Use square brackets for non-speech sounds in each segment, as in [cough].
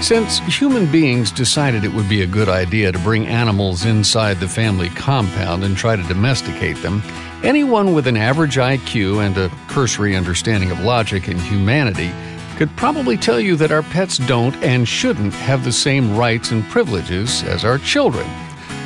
Since human beings decided it would be a good idea to bring animals inside the family compound and try to domesticate them, anyone with an average IQ and a cursory understanding of logic and humanity could probably tell you that our pets don't and shouldn't have the same rights and privileges as our children.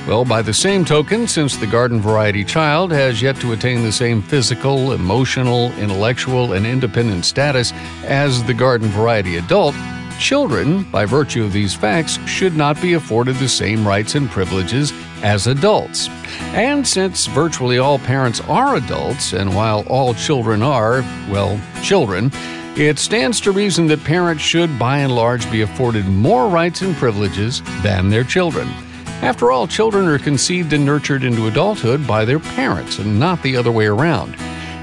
Well, by the same token, since the garden variety child has yet to attain the same physical, emotional, intellectual, and independent status as the garden variety adult, Children, by virtue of these facts, should not be afforded the same rights and privileges as adults. And since virtually all parents are adults, and while all children are, well, children, it stands to reason that parents should, by and large, be afforded more rights and privileges than their children. After all, children are conceived and nurtured into adulthood by their parents, and not the other way around.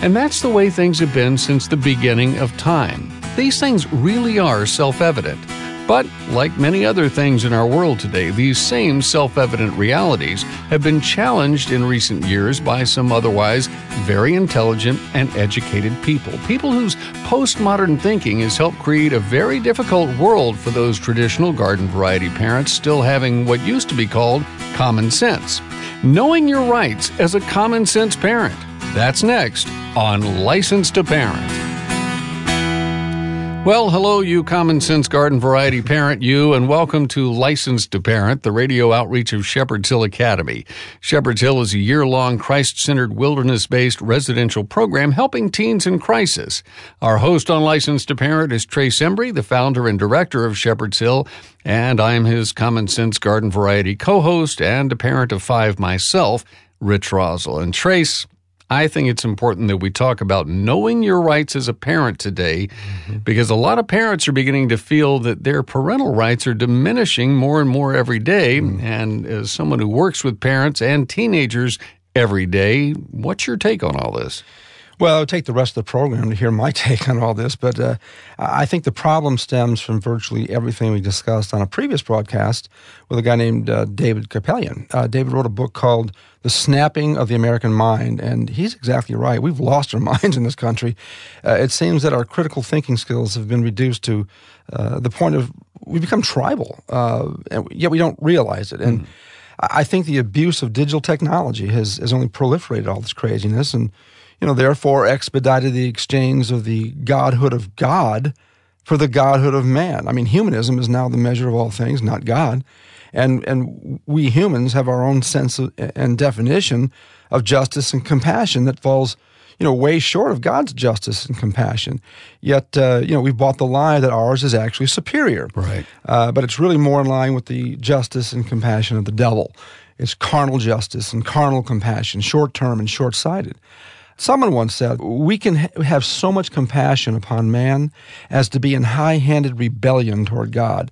And that's the way things have been since the beginning of time. These things really are self evident. But, like many other things in our world today, these same self evident realities have been challenged in recent years by some otherwise very intelligent and educated people. People whose postmodern thinking has helped create a very difficult world for those traditional garden variety parents still having what used to be called common sense. Knowing your rights as a common sense parent. That's next on License to Parent. Well, hello, you common sense garden variety parent, you, and welcome to Licensed to Parent, the radio outreach of Shepherd's Hill Academy. Shepherd's Hill is a year long Christ centered wilderness based residential program helping teens in crisis. Our host on Licensed to Parent is Trace Embry, the founder and director of Shepherd's Hill, and I'm his common sense garden variety co host and a parent of five myself, Rich Rosell. And Trace, I think it's important that we talk about knowing your rights as a parent today mm-hmm. because a lot of parents are beginning to feel that their parental rights are diminishing more and more every day. Mm-hmm. And as someone who works with parents and teenagers every day, what's your take on all this? Well, I would take the rest of the program to hear my [laughs] take on all this, but uh, I think the problem stems from virtually everything we discussed on a previous broadcast with a guy named uh, David Kupelian. Uh, David wrote a book called The Snapping of the American Mind, and he's exactly right. We've lost our [laughs] minds in this country. Uh, it seems that our critical thinking skills have been reduced to uh, the point of we become tribal, uh, and yet we don't realize it. And mm. I think the abuse of digital technology has, has only proliferated all this craziness and you know, therefore expedited the exchange of the godhood of God for the godhood of man. I mean, humanism is now the measure of all things, not God. And, and we humans have our own sense of, and definition of justice and compassion that falls, you know, way short of God's justice and compassion. Yet, uh, you know, we've bought the lie that ours is actually superior. Right. Uh, but it's really more in line with the justice and compassion of the devil. It's carnal justice and carnal compassion, short term and short sighted. Someone once said, We can ha- have so much compassion upon man as to be in high handed rebellion toward God.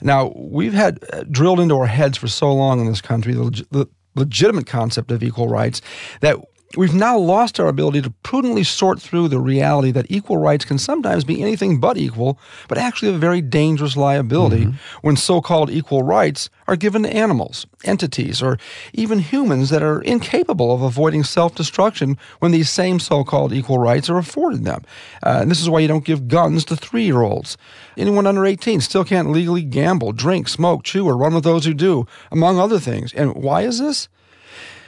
Now, we've had uh, drilled into our heads for so long in this country the, leg- the legitimate concept of equal rights that We've now lost our ability to prudently sort through the reality that equal rights can sometimes be anything but equal, but actually a very dangerous liability mm-hmm. when so called equal rights are given to animals, entities, or even humans that are incapable of avoiding self destruction when these same so called equal rights are afforded them. Uh, and this is why you don't give guns to three year olds. Anyone under 18 still can't legally gamble, drink, smoke, chew, or run with those who do, among other things. And why is this?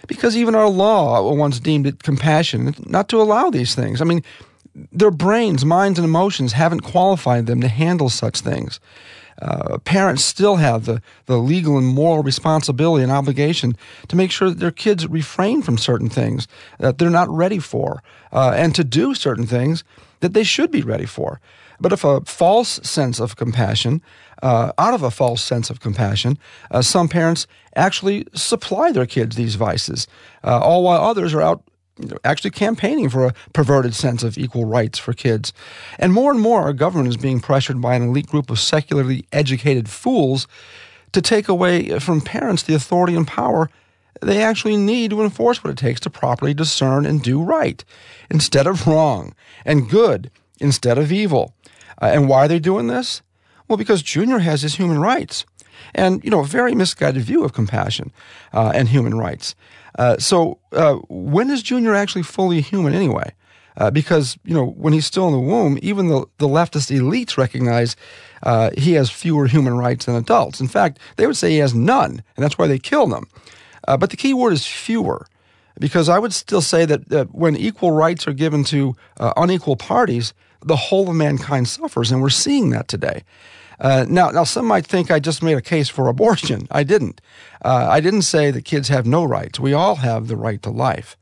Because even our law once deemed it compassion not to allow these things. I mean, their brains, minds, and emotions haven't qualified them to handle such things. Uh, parents still have the, the legal and moral responsibility and obligation to make sure that their kids refrain from certain things that they're not ready for uh, and to do certain things that they should be ready for. But if a false sense of compassion, uh, out of a false sense of compassion, uh, some parents actually supply their kids these vices, uh, all while others are out actually campaigning for a perverted sense of equal rights for kids. And more and more, our government is being pressured by an elite group of secularly educated fools to take away from parents the authority and power they actually need to enforce what it takes to properly discern and do right instead of wrong, and good instead of evil. Uh, and why are they doing this? Well, because Junior has his human rights. And, you know, a very misguided view of compassion uh, and human rights. Uh, so, uh, when is Junior actually fully human anyway? Uh, because you know when he's still in the womb, even the, the leftist elites recognize uh, he has fewer human rights than adults. In fact, they would say he has none, and that's why they kill them. Uh, but the key word is fewer, because I would still say that, that when equal rights are given to uh, unequal parties, the whole of mankind suffers, and we're seeing that today. Uh, now, now, some might think I just made a case for abortion. I didn't. Uh, I didn't say that kids have no rights. We all have the right to life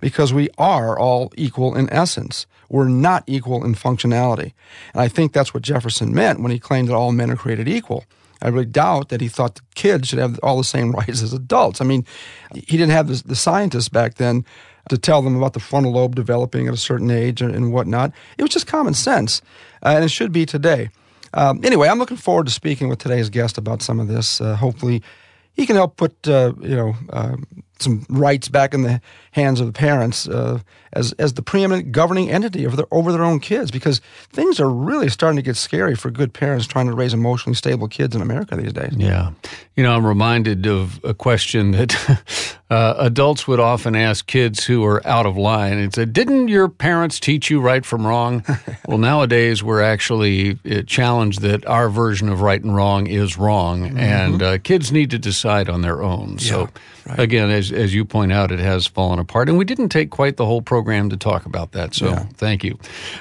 because we are all equal in essence. We're not equal in functionality. And I think that's what Jefferson meant when he claimed that all men are created equal. I really doubt that he thought that kids should have all the same [laughs] rights as adults. I mean, he didn't have the, scientists back then to tell them about the frontal lobe developing at a certain age and, and whatnot. It was just common sense, uh, and it should be today. Um, anyway, I'm looking forward to speaking with today's guest about some of this. Uh, hopefully, he can help put uh, you know uh, some rights back in the hands of the parents uh, as as the preeminent governing entity over their over their own kids because things are really starting to get scary for good parents trying to raise emotionally stable kids in America these days. Yeah, you know, I'm reminded of a question that [laughs] uh, adults would often ask kids who are out of line. It's a, didn't your parents teach you right from wrong? [laughs] well, nowadays we're actually uh, challenged that our version of right and wrong is wrong, mm-hmm. and uh, kids need to decide on their own. Yeah, so, right. again, as as you point out, it has fallen apart, and we didn't take quite the whole program to talk about that. So, yeah. thank you.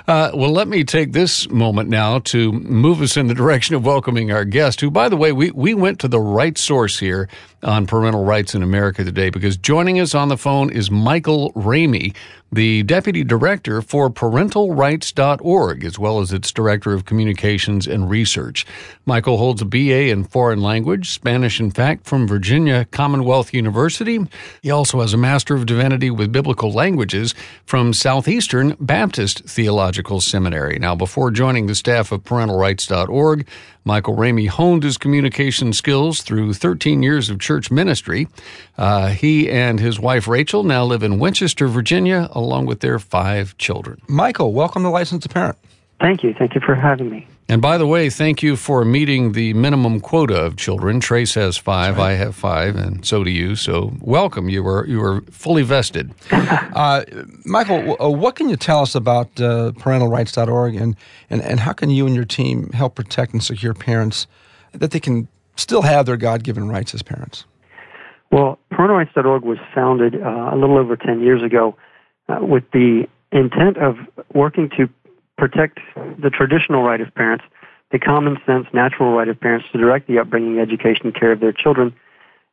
Uh, well, let me take this moment now to move us in the [laughs] direction of welcoming our guest, who, by the way, we we went to the right source here on parental rights in America today because joining us on the phone is Michael Ramey, the Deputy Director for ParentalRights.org, as well as its Director of Communications and Research. Michael holds a BA in Foreign Language, Spanish in Fact from Virginia Commonwealth University. He also has a Master of Divinity with Biblical Languages from Southeastern Baptist Theological Seminary. Now, before joining the staff of ParentalRights.org, Michael Ramey honed his communication skills through 13 years of church ministry. Uh, he and his wife Rachel now live in Winchester, Virginia, along with their five children. Michael, welcome to Licensed Parent. Thank you. Thank you for having me. And by the way, thank you for meeting the minimum quota of children. Trace has five, right. I have five, and so do you. So welcome. You were you were fully vested. [laughs] uh, Michael, uh, what can you tell us about uh, parentalrights.org and, and, and how can you and your team help protect and secure parents that they can still have their God given rights as parents? Well, parentalrights.org was founded uh, a little over 10 years ago uh, with the intent of working to protect the traditional right of parents, the common sense, natural right of parents to direct the upbringing, education, and care of their children,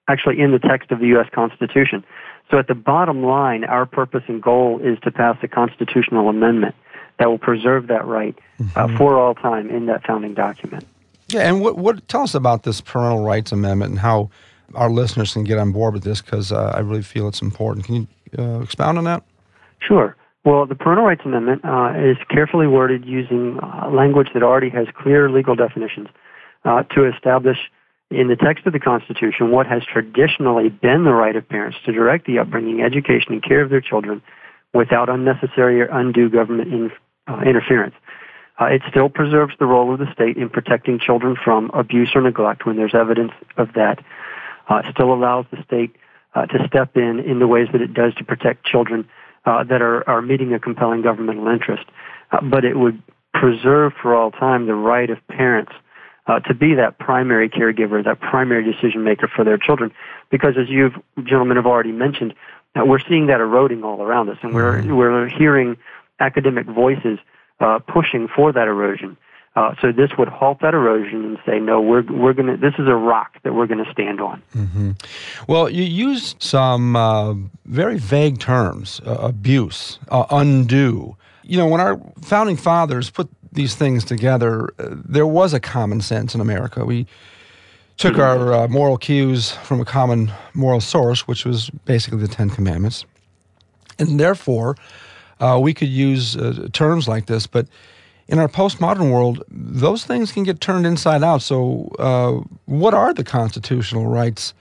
actually in the text of the U.S. Constitution. So at the bottom line, our purpose and goal is to pass a constitutional amendment that will preserve that right uh, mm-hmm. for all time in that founding document. Yeah, and what, what tell us about this parental rights amendment and how our listeners can get on board with this because uh, I really feel it's important. Can you uh, expound on that? Sure. Well, the Parental Rights Amendment uh, is carefully worded using uh, language that already has clear legal definitions uh, to establish in the text of the Constitution what has traditionally been the right of parents to direct the upbringing, education, and care of their children without unnecessary or undue government in, uh, interference. Uh, it still preserves the role of the state in protecting children from abuse or neglect when there's evidence of that. Uh, it still allows the state to step in in the ways that it does to protect children uh, that are, are meeting a compelling governmental interest. Uh, but it would preserve for all time the right of parents uh, to be that primary caregiver, that primary decision maker for their children. Because as you gentlemen have already mentioned, uh, we're seeing that eroding all around us, and we're mm-hmm. we're hearing academic voices uh, pushing for that erosion. Uh, so this would halt that erosion and say, no, we're we're gonna. This is a rock that we're going to stand on. Mm-hmm. Well, you use some uh, very vague terms: uh, abuse, uh, undue. You know, when our founding fathers put these things together, uh, there was a common sense in America. We took mm-hmm. our uh, moral cues from a common moral source, which was basically the Ten Commandments, and therefore we could use terms like this, but in our postmodern world, those things can get turned inside out. So, uh, what are the constitutional rights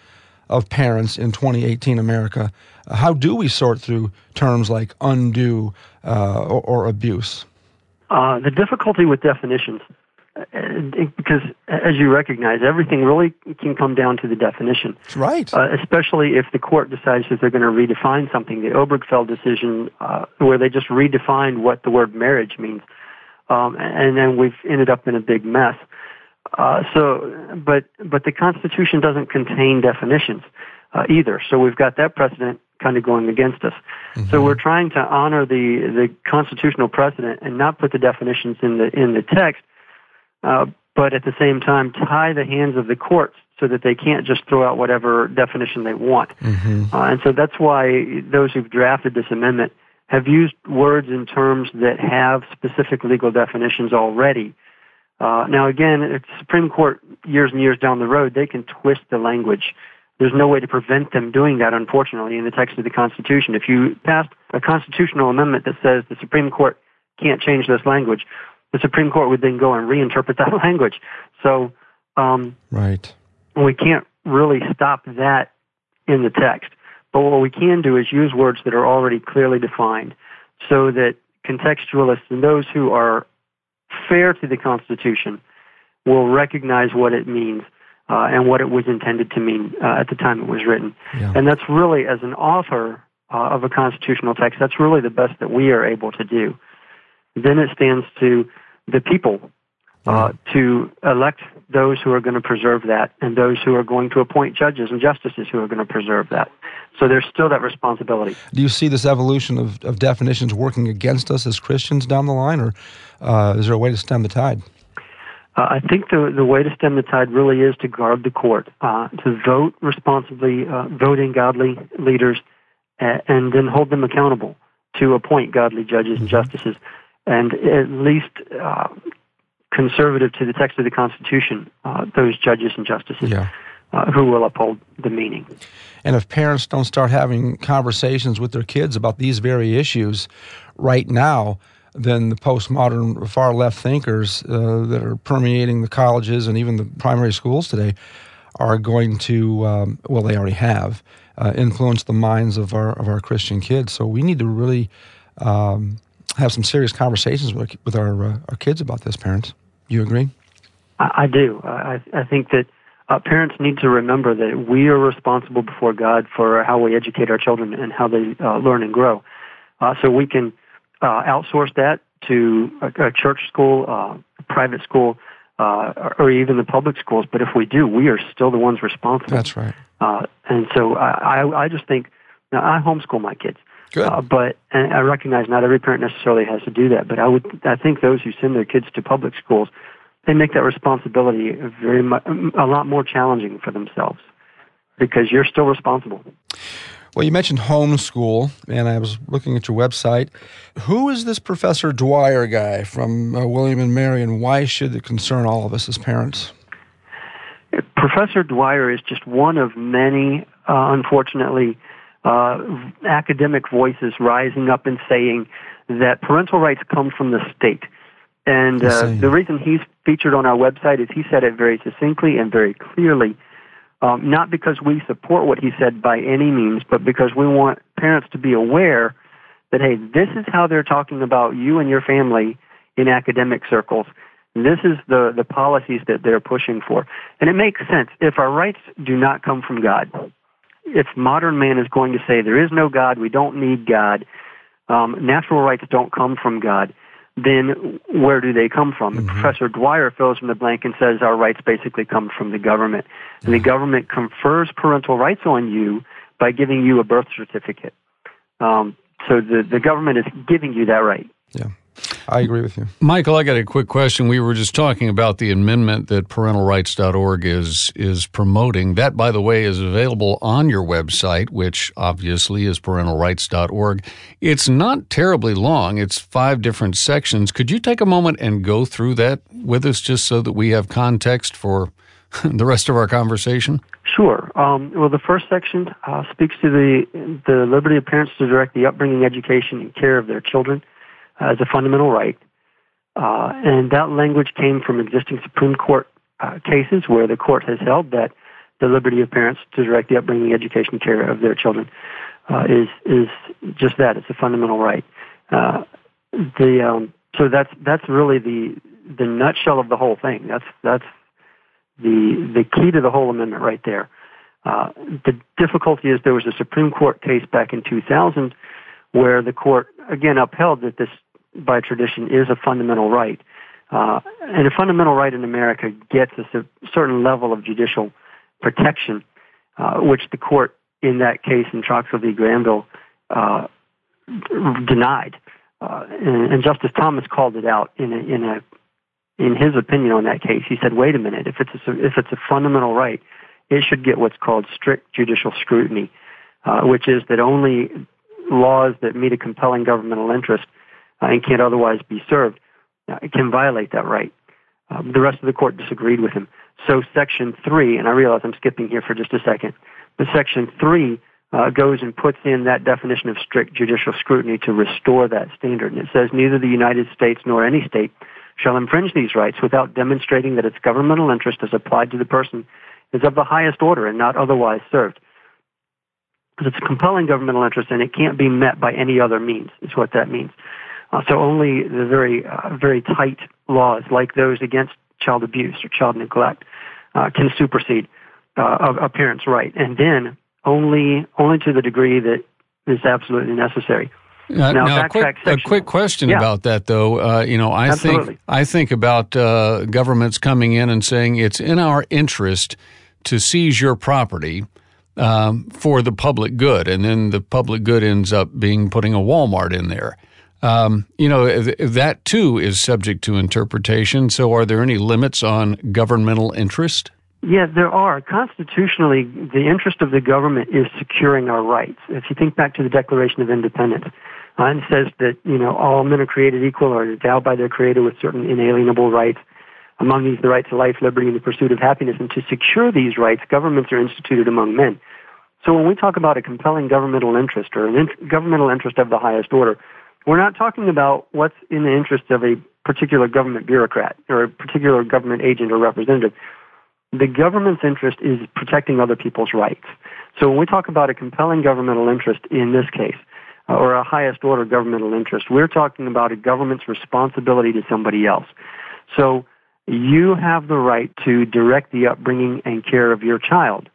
of parents in 2018 America? How do we sort through terms like undue uh, or, or, abuse? Uh, the difficulty with definitions because as you recognize, everything really can come down to the definition. That's Right. Uh, especially if the court decides that they're going to redefine something. The Obergefell decision, uh, where they just redefined what the word marriage means, um, and then we've ended up in a big mess. Uh, so, but but the Constitution doesn't contain definitions uh, either. So we've got that precedent kind of going against us. Mm-hmm. So we're trying to honor the the constitutional precedent and not put the definitions in the in the text, uh, but at the same time tie the hands of the courts so that they can't just throw out whatever definition they want. Mm-hmm. Uh, and so that's why those who've drafted this amendment have used words and terms that have specific legal definitions already. Uh, now, again, if the Supreme Court years and years down the road, they can twist the language there's no way to prevent them doing that, unfortunately, in the text of the Constitution. If you pass a constitutional amendment that says the Supreme Court can't change this language, the Supreme Court would then go and reinterpret that [laughs] language. So, um, right, we can't really stop that in the text. But what we can do is use words that are already clearly defined, so that contextualists and those who are fair to the Constitution will recognize what it means uh, and what it was intended to mean uh, at the time it was written. Yeah. And that's really, as an author uh, of a constitutional text, that's really the best that we are able to do. Then it stands to the people uh, to elect those who are going to preserve that and those who are going to appoint judges and justices who are going to preserve that. So there's still that responsibility. Do you see this evolution of, of definitions working against us as Christians down the line, or uh, is there a way to stem the tide? Uh, I think the the way to stem the tide really is to guard the court, uh, to vote responsibly, uh, vote in godly leaders, and, and then hold them accountable to appoint godly judges and mm-hmm. justices, and at least uh, conservative to the text of the Constitution, uh, those judges and justices. Yeah. Uh, who will uphold the meaning. And if parents don't start having conversations with their kids about these very issues right now, then the postmodern far left thinkers uh, that are permeating the colleges and even the primary schools today are going to, um, well, they already have, uh, influence the minds of our, of our Christian kids. So we need to really um, have some serious conversations with, with our, uh, our kids about this, parents. You agree? I, I do. I, I think that uh, parents need to remember that we are responsible before God for how we educate our children and how they uh, learn and grow. Uh, so we can uh, outsource that to a, a church school, uh, private school, uh, or even the public schools. But if we do, we are still the ones responsible. That's right. Uh, and so I, I, I just think now I homeschool my kids. Good. Uh, but and I recognize not every parent necessarily has to do that. But I would I think those who send their kids to public schools, they make that responsibility very much a lot more challenging for themselves because you're still responsible. Well, you mentioned homeschool, and I was looking at your website. Who is this Professor Dwyer guy from uh, William and Mary, and why should it concern all of us as parents? Professor Dwyer is just one of many, uh, unfortunately, uh, academic voices rising up and saying that parental rights come from the state. And uh, the reason he's featured on our website is he said it very succinctly and very clearly um, not because we support what he said by any means, but because we want parents to be aware that, hey, this is how they're talking about you and your family in academic circles. This is the, the policies that they're pushing for. And it makes sense. If our rights do not come from God, if modern man is going to say there is no God, we don't need God, um, natural rights don't come from God, then where do they come from? Mm-hmm. Professor Dwyer fills in the blank and says our rights basically come from the government. And the government confers parental rights on you by giving you a birth certificate. Um, so the, the government is giving you that right. Yeah. I agree with you. Michael, I got a quick question. We were just talking about the amendment that parentalrights.org is is promoting. That by the way is available on your website, which obviously is parentalrights.org. It's not terribly long. It's 5 different sections. Could you take a moment and go through that with us just so that we have context for [laughs] the rest of our conversation? Sure. Um, well, the first section uh, speaks to the the liberty of parents to direct the upbringing, education, and care of their children as a fundamental right. Uh, and that language came from existing Supreme Court uh, cases where the court has held that the liberty of parents to direct the upbringing, education, care of their children uh, is is just that. It's a fundamental right. Uh, the um, so that's that's really the the nutshell of the whole thing. That's that's the the key to the whole amendment right there. Uh, the difficulty is there was a Supreme Court case back in 2000 where the court again upheld that this by tradition is a fundamental right. Uh, and a fundamental right in America gets a certain level of judicial protection, uh, which the court in that case in Troxel v. Granville uh, denied. Uh, and, and, Justice Thomas called it out in a, in a in his opinion on that case. He said, "Wait a minute. If it's a, if it's a fundamental right, it should get what's called strict judicial scrutiny, uh, which is that only laws that meet a compelling governmental interest and can't otherwise be served uh, can violate that right. Um, the rest of the court disagreed with him. So Section 3, and I realize I'm skipping here for just a second, but Section 3 uh, goes and puts in that definition of strict judicial scrutiny to restore that standard. And it says neither the United States nor any state shall infringe these rights without demonstrating that its governmental interest as applied to the person is of the highest order and not otherwise served. Because it's a compelling governmental interest and it can't be met by any other means, is what that means. Uh, so only the very, uh, very tight laws like those against child abuse or child neglect uh, can supersede uh, a, a parent's right. And then only, only to the degree that is absolutely necessary. Uh, now, now a, quick, a quick question yeah. about that, though. Uh, you know, I Absolutely. think I think about uh, governments coming in and saying it's in our interest to seize your property um, for the public good, and then the public good ends up being putting a Walmart in there. Um, you know, that too is subject to interpretation. So, are there any limits on governmental interest? Yeah, there are. Constitutionally, the interest of the government is securing our rights. If you think back to the Declaration of Independence, uh, it says that, you know, all men are created equal or endowed by their Creator with certain inalienable rights. Among these, the right to life, liberty, and the pursuit of happiness. And to secure these rights, governments are instituted among men. So when we talk about a compelling governmental interest or in- governmental interest of the highest order, we're not talking about what's in the interest of a particular government bureaucrat or a particular government agent or representative. The government's interest is protecting other people's rights. So when we talk about a compelling governmental interest in this case, uh, or a highest order governmental interest, we're talking about a government's responsibility to somebody else. So you have the right to direct the upbringing and care of your child.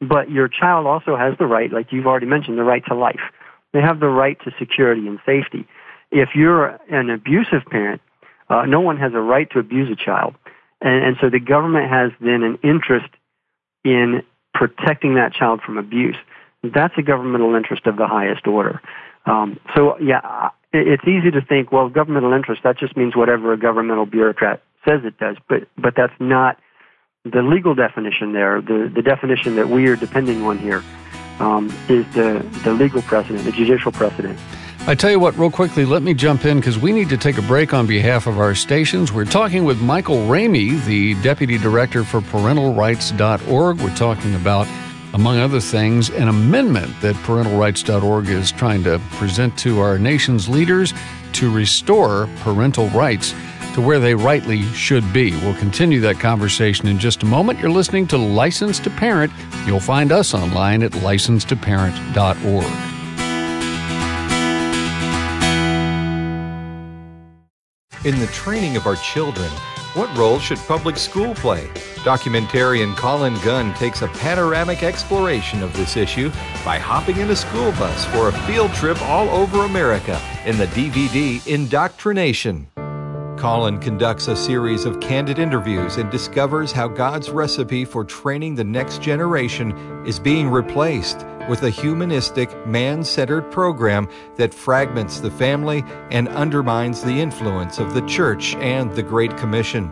But your child also has the right, like you've already mentioned, the right to life. They have the right to security and safety. If you're an abusive parent, uh, no one has a right to abuse a child. And, and so the government has then an interest in protecting that child from abuse. That's a governmental interest of the highest order. Um, so, yeah, it's easy to think, well, governmental interest, that just means whatever a governmental bureaucrat says it does, but, but that's not the legal definition there. The, the definition that we are depending on here um, is the, the legal precedent, the judicial precedent. I tell you what, real quickly, let me jump in because we need to take a break on behalf of our stations. We're talking with Michael Ramey, the Deputy Director for ParentalRights.org. We're talking about, among other things, an amendment that ParentalRights.org is trying to present to our nation's leaders to restore parental rights to where they rightly should be. We'll continue that conversation in just a moment. You're listening to License to Parent. You'll find us online at license2parent.org. In the training of our children, what role should public school play? Documentarian Colin Gunn takes a panoramic exploration of this issue by hopping in a school bus for a field trip all over America in the DVD Indoctrination. Colin conducts a series of candid interviews and discovers how God's recipe for training the next generation is being replaced with a humanistic, man centered program that fragments the family and undermines the influence of the church and the Great Commission.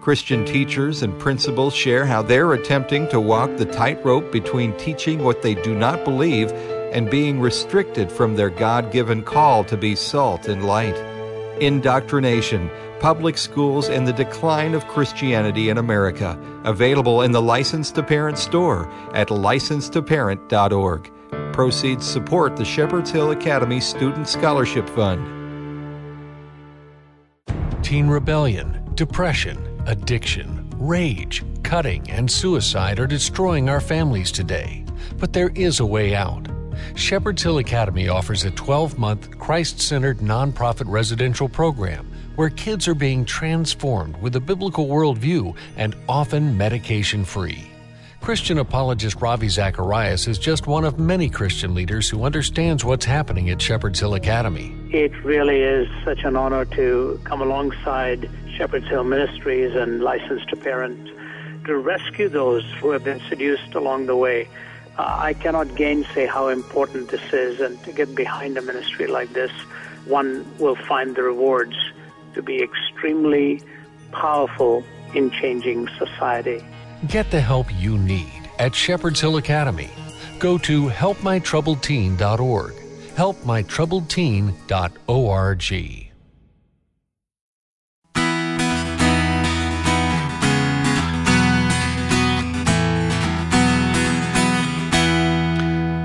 Christian teachers and principals share how they're attempting to walk the tightrope between teaching what they do not believe and being restricted from their God given call to be salt and light. Indoctrination public schools, and the decline of Christianity in America. Available in the License to Parent store at license2parent.org. Proceeds support the Shepherd's Hill Academy Student Scholarship Fund. Teen rebellion, depression, addiction, rage, cutting, and suicide are destroying our families today. But there is a way out. Shepherd's Hill Academy offers a 12 month, Christ centered nonprofit residential program where kids are being transformed with a biblical worldview and often medication free. Christian apologist Ravi Zacharias is just one of many Christian leaders who understands what's happening at Shepherd's Hill Academy. It really is such an honor to come alongside Shepherd's Hill Ministries and Licensed to Parent to rescue those who have been seduced along the way. I cannot gainsay how important this is, and to get behind a ministry like this, one will find the rewards to be extremely powerful in changing society. Get the help you need at Shepherd's Hill Academy. Go to helpmytroubledteen.org. helpmytroubledteen.org.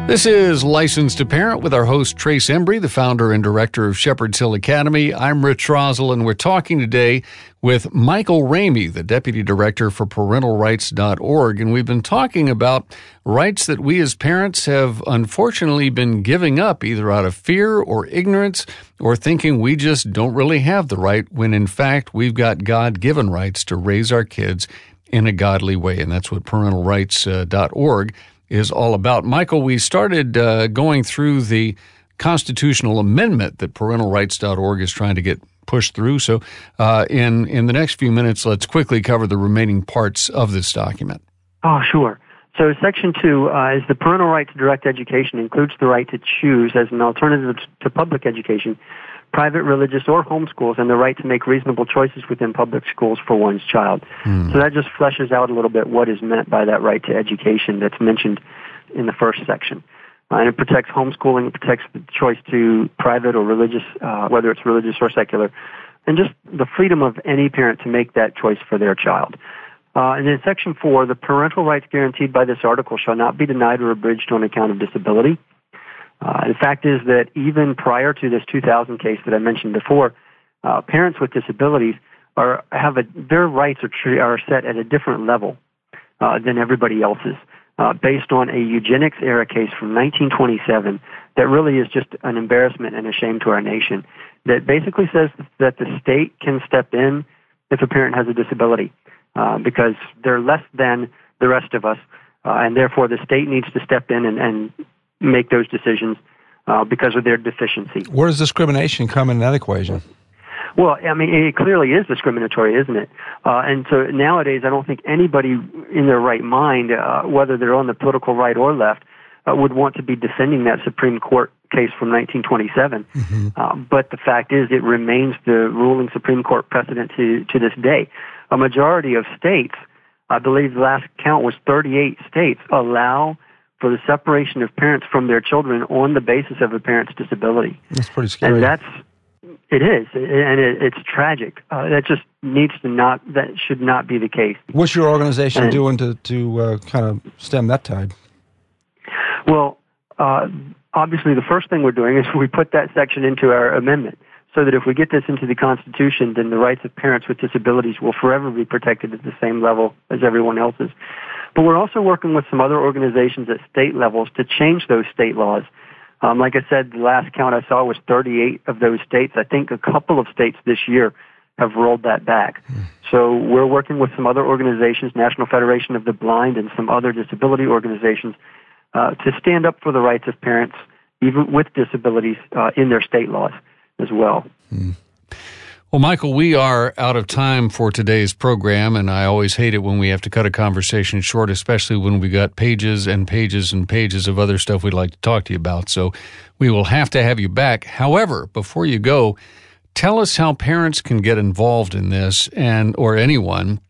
This is Licensed to Parent with our host Trace Embry, the founder and director of Shepherd's Hill Academy. I'm Rich Rosell, and we're talking today with Michael Ramey, the deputy director for parentalrights.org. And we've been talking about rights that we as parents have unfortunately been giving up either out of fear or ignorance or thinking we just don't really have the right when in fact we've got God given rights to raise our kids in a godly way. And that's what parentalrights.org uh, is all about. Michael, we started uh, going through the constitutional amendment that parentalrights.org is trying to get pushed through. So, uh, in in the next few minutes, let's quickly cover the remaining parts of this document. Oh, sure. So, Section Two uh, is the parental right to direct education includes the right to choose as an alternative to public education private, religious, or homeschools, and the right to make reasonable choices within public schools for one's child. Mm. So that just fleshes out a little bit what is meant by that right to education that's mentioned in the first section. Uh, and it protects homeschooling, it protects the choice to private or religious, uh, whether it's religious or secular, and just the freedom of any parent to make that choice for their child. Uh, and in Section 4, the parental rights guaranteed by this article shall not be denied or abridged on account of disability. Uh, the fact is that even prior to this 2000 case that I mentioned before, uh, parents with disabilities are have a, their rights are, are set at a different level uh, than everybody else's, uh, based on a eugenics era case from 1927 that really is just an embarrassment and a shame to our nation. That basically says that the state can step in if a parent has a disability uh, because they're less than the rest of us, uh, and therefore the state needs to step in and, and make those decisions uh, because of their deficiency. Where does discrimination come in that equation? Well, I mean, it clearly is discriminatory, isn't it? Uh, and so nowadays, I don't think anybody in their right mind, uh, whether they're on the political right or left, uh, would want to be defending that Supreme Court case from 1927. Mm-hmm. Uh, but the fact is, it remains the ruling Supreme Court precedent to, to this day. A majority of states, I believe the last count was 38 states, allow for the separation of parents from their children on the basis of a parent's disability. That's pretty scary. And that's it is, and it, it's tragic. Uh, that just needs to not. That should not be the case. What's your organization and, doing to to uh, kind of stem that tide? Well, uh, obviously, the first thing we're doing is [laughs] we put that section into our amendment, so that if we get this into the Constitution, then the rights of parents with disabilities will forever be protected at the same level as everyone else's. But we're also working with some other organizations at state levels to change those state laws. Um, like I said, the last count I saw was 38 of those states. I think a couple of states this year have rolled that back. So we're working with some other organizations, National Federation of the Blind and some other disability organizations, uh, to stand up for the rights of parents, even with disabilities, uh, in their state laws as well. Mm. Well, Michael, we are out of time for today's program, and I always hate it when we have to cut a conversation short, especially when we got pages and pages and pages of other stuff we'd like to talk to you about. So we will have to have you back. However, before you go, tell us how parents can get involved in this and or anyone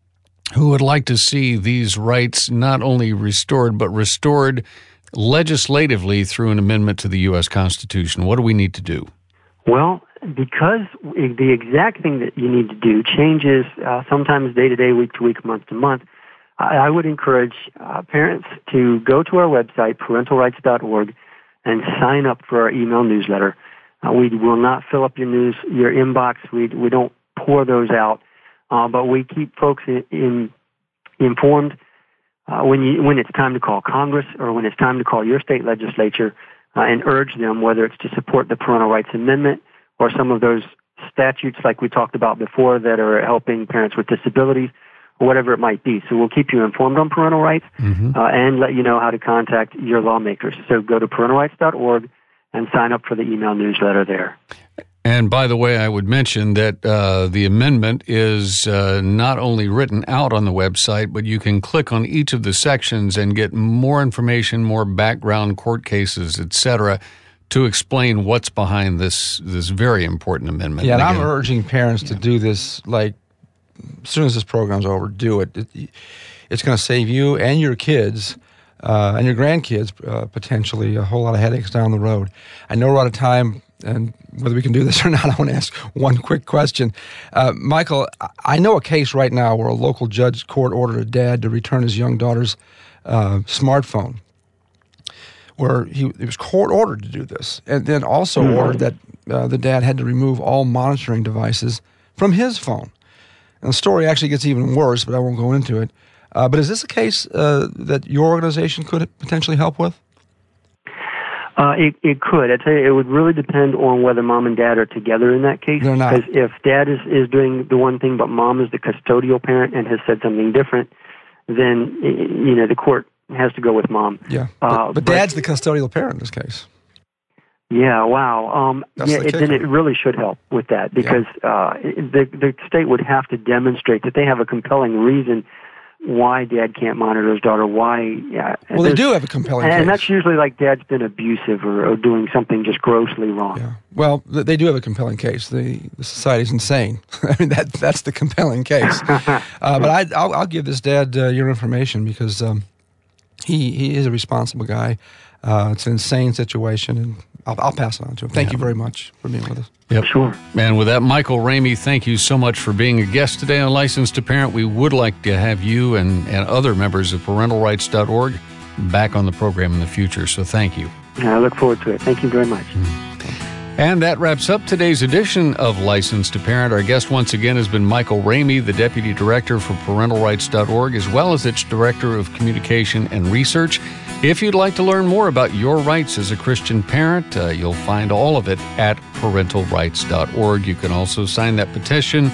who would like to see these rights not only restored but restored legislatively through an amendment to the US Constitution. What do we need to do? Well, because the exact thing that you need to do changes uh, sometimes day to day, week to week, month to month, I, I would encourage uh, parents to go to our website, parentalrights.org, and sign up for our email newsletter. Uh, we will not fill up your news, your inbox. We we don't pour those out, uh, but we keep folks in, in informed uh, when you when it's time to call Congress or when it's time to call your state legislature uh, and urge them whether it's to support the Parental Rights Amendment or some of those statutes like we talked about before that are helping parents with disabilities or whatever it might be. So we'll keep you informed on parental rights mm-hmm. uh, and let you know how to contact your lawmakers. So go to parentalrights.org and sign up for the email newsletter there. And by the way, I would mention that uh, the amendment is uh, not only written out on the website, but you can click on each of the sections and get more information, more background, court cases, etc., to explain what's behind this this very important amendment. Yeah, and, I'm urging parents yeah. to do this. Like, as soon as this program's over, do it. it it's going to save you and your kids. Uh, and your grandkids uh, potentially a whole lot of headaches down the road. I know we're out of time and whether we can do this or not, [laughs] I want to ask one quick question. Uh, Michael, I know a case right now where a local judge court ordered a dad to return his young daughter's uh, smartphone, where he, he, was court ordered to do this, and then also mm-hmm. ordered that uh, the dad had to remove all monitoring devices from his phone. And the story actually gets even worse, but I won't go into it. Uh, but is this a case uh, that your organization could potentially help with? Uh, it, it could. I tell you, it would really depend on whether mom and dad are together in that case. They're not. Because if dad is, is doing the one thing, but mom is the custodial parent and has said something different, then you know the court has to go with mom. Yeah, but, uh, but dad's the custodial parent in this case. Yeah, wow. Um, yeah, the it, then it really should help with that because yeah. uh, the the state would have to demonstrate that they have a compelling reason why dad can't monitor his daughter. Why? Yeah, well, they do have a compelling, case, and that's usually like dad's been abusive or, or doing something just grossly wrong. Yeah. Well, they do have a compelling case. The the society's insane. [laughs] I mean, that that's the compelling case. [laughs] uh, but I, I'll, I'll, give this dad uh, your information because um, he he is a responsible guy. Uh, it's an insane situation, and I'll, I'll, pass it on to him. Thank yeah. you very much for being with us. Yep. Sure. And with that, Michael Ramey, thank you so much for being a guest today on Licensed to Parent. We would like to have you and, and other members of parentalrights.org back on the program in the future. So thank you. Yeah, I look forward to it. Thank you very much. Mm-hmm. And that wraps up today's edition of Licensed to Parent. Our guest once again has been Michael Ramey, the Deputy Director for parentalrights.org, as well as its Director of Communication and Research. If you'd like to learn more about your rights as a Christian parent, uh, you'll find all of it at parentalrights.org. You can also sign that petition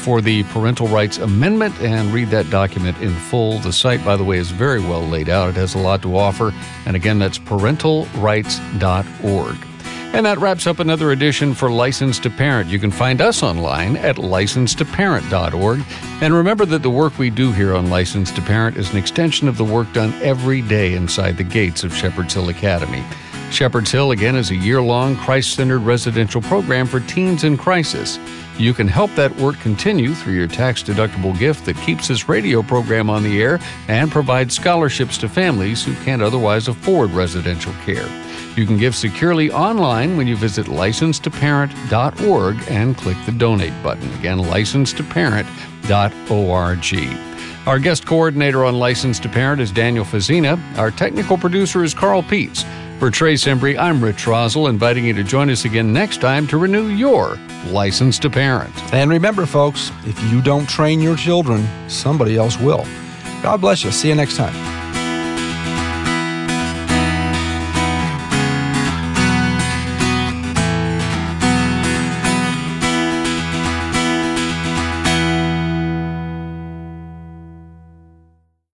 for the Parental Rights Amendment and read that document in full. The site, by the way, is very well laid out. It has a lot to offer. And again, that's parentalrights.org. And that wraps up another edition for Licensed to Parent. You can find us online at licensedtoparent.org. And remember that the work we do here on Licensed to Parent is an extension of the work done every day inside the gates of Shepherd's Hill Academy. Shepherd's Hill, again, is a year long Christ centered residential program for teens in crisis. You can help that work continue through your tax deductible gift that keeps this radio program on the air and provides scholarships to families who can't otherwise afford residential care. You can give securely online when you visit licensedtoparent.org and click the donate button. Again, licensedtoparent.org. Our guest coordinator on Licensed to Parent is Daniel Fazina. Our technical producer is Carl Peets. For Trace Embry, I'm Rich Rosell, inviting you to join us again next time to renew your license to parent. And remember, folks, if you don't train your children, somebody else will. God bless you. See you next time.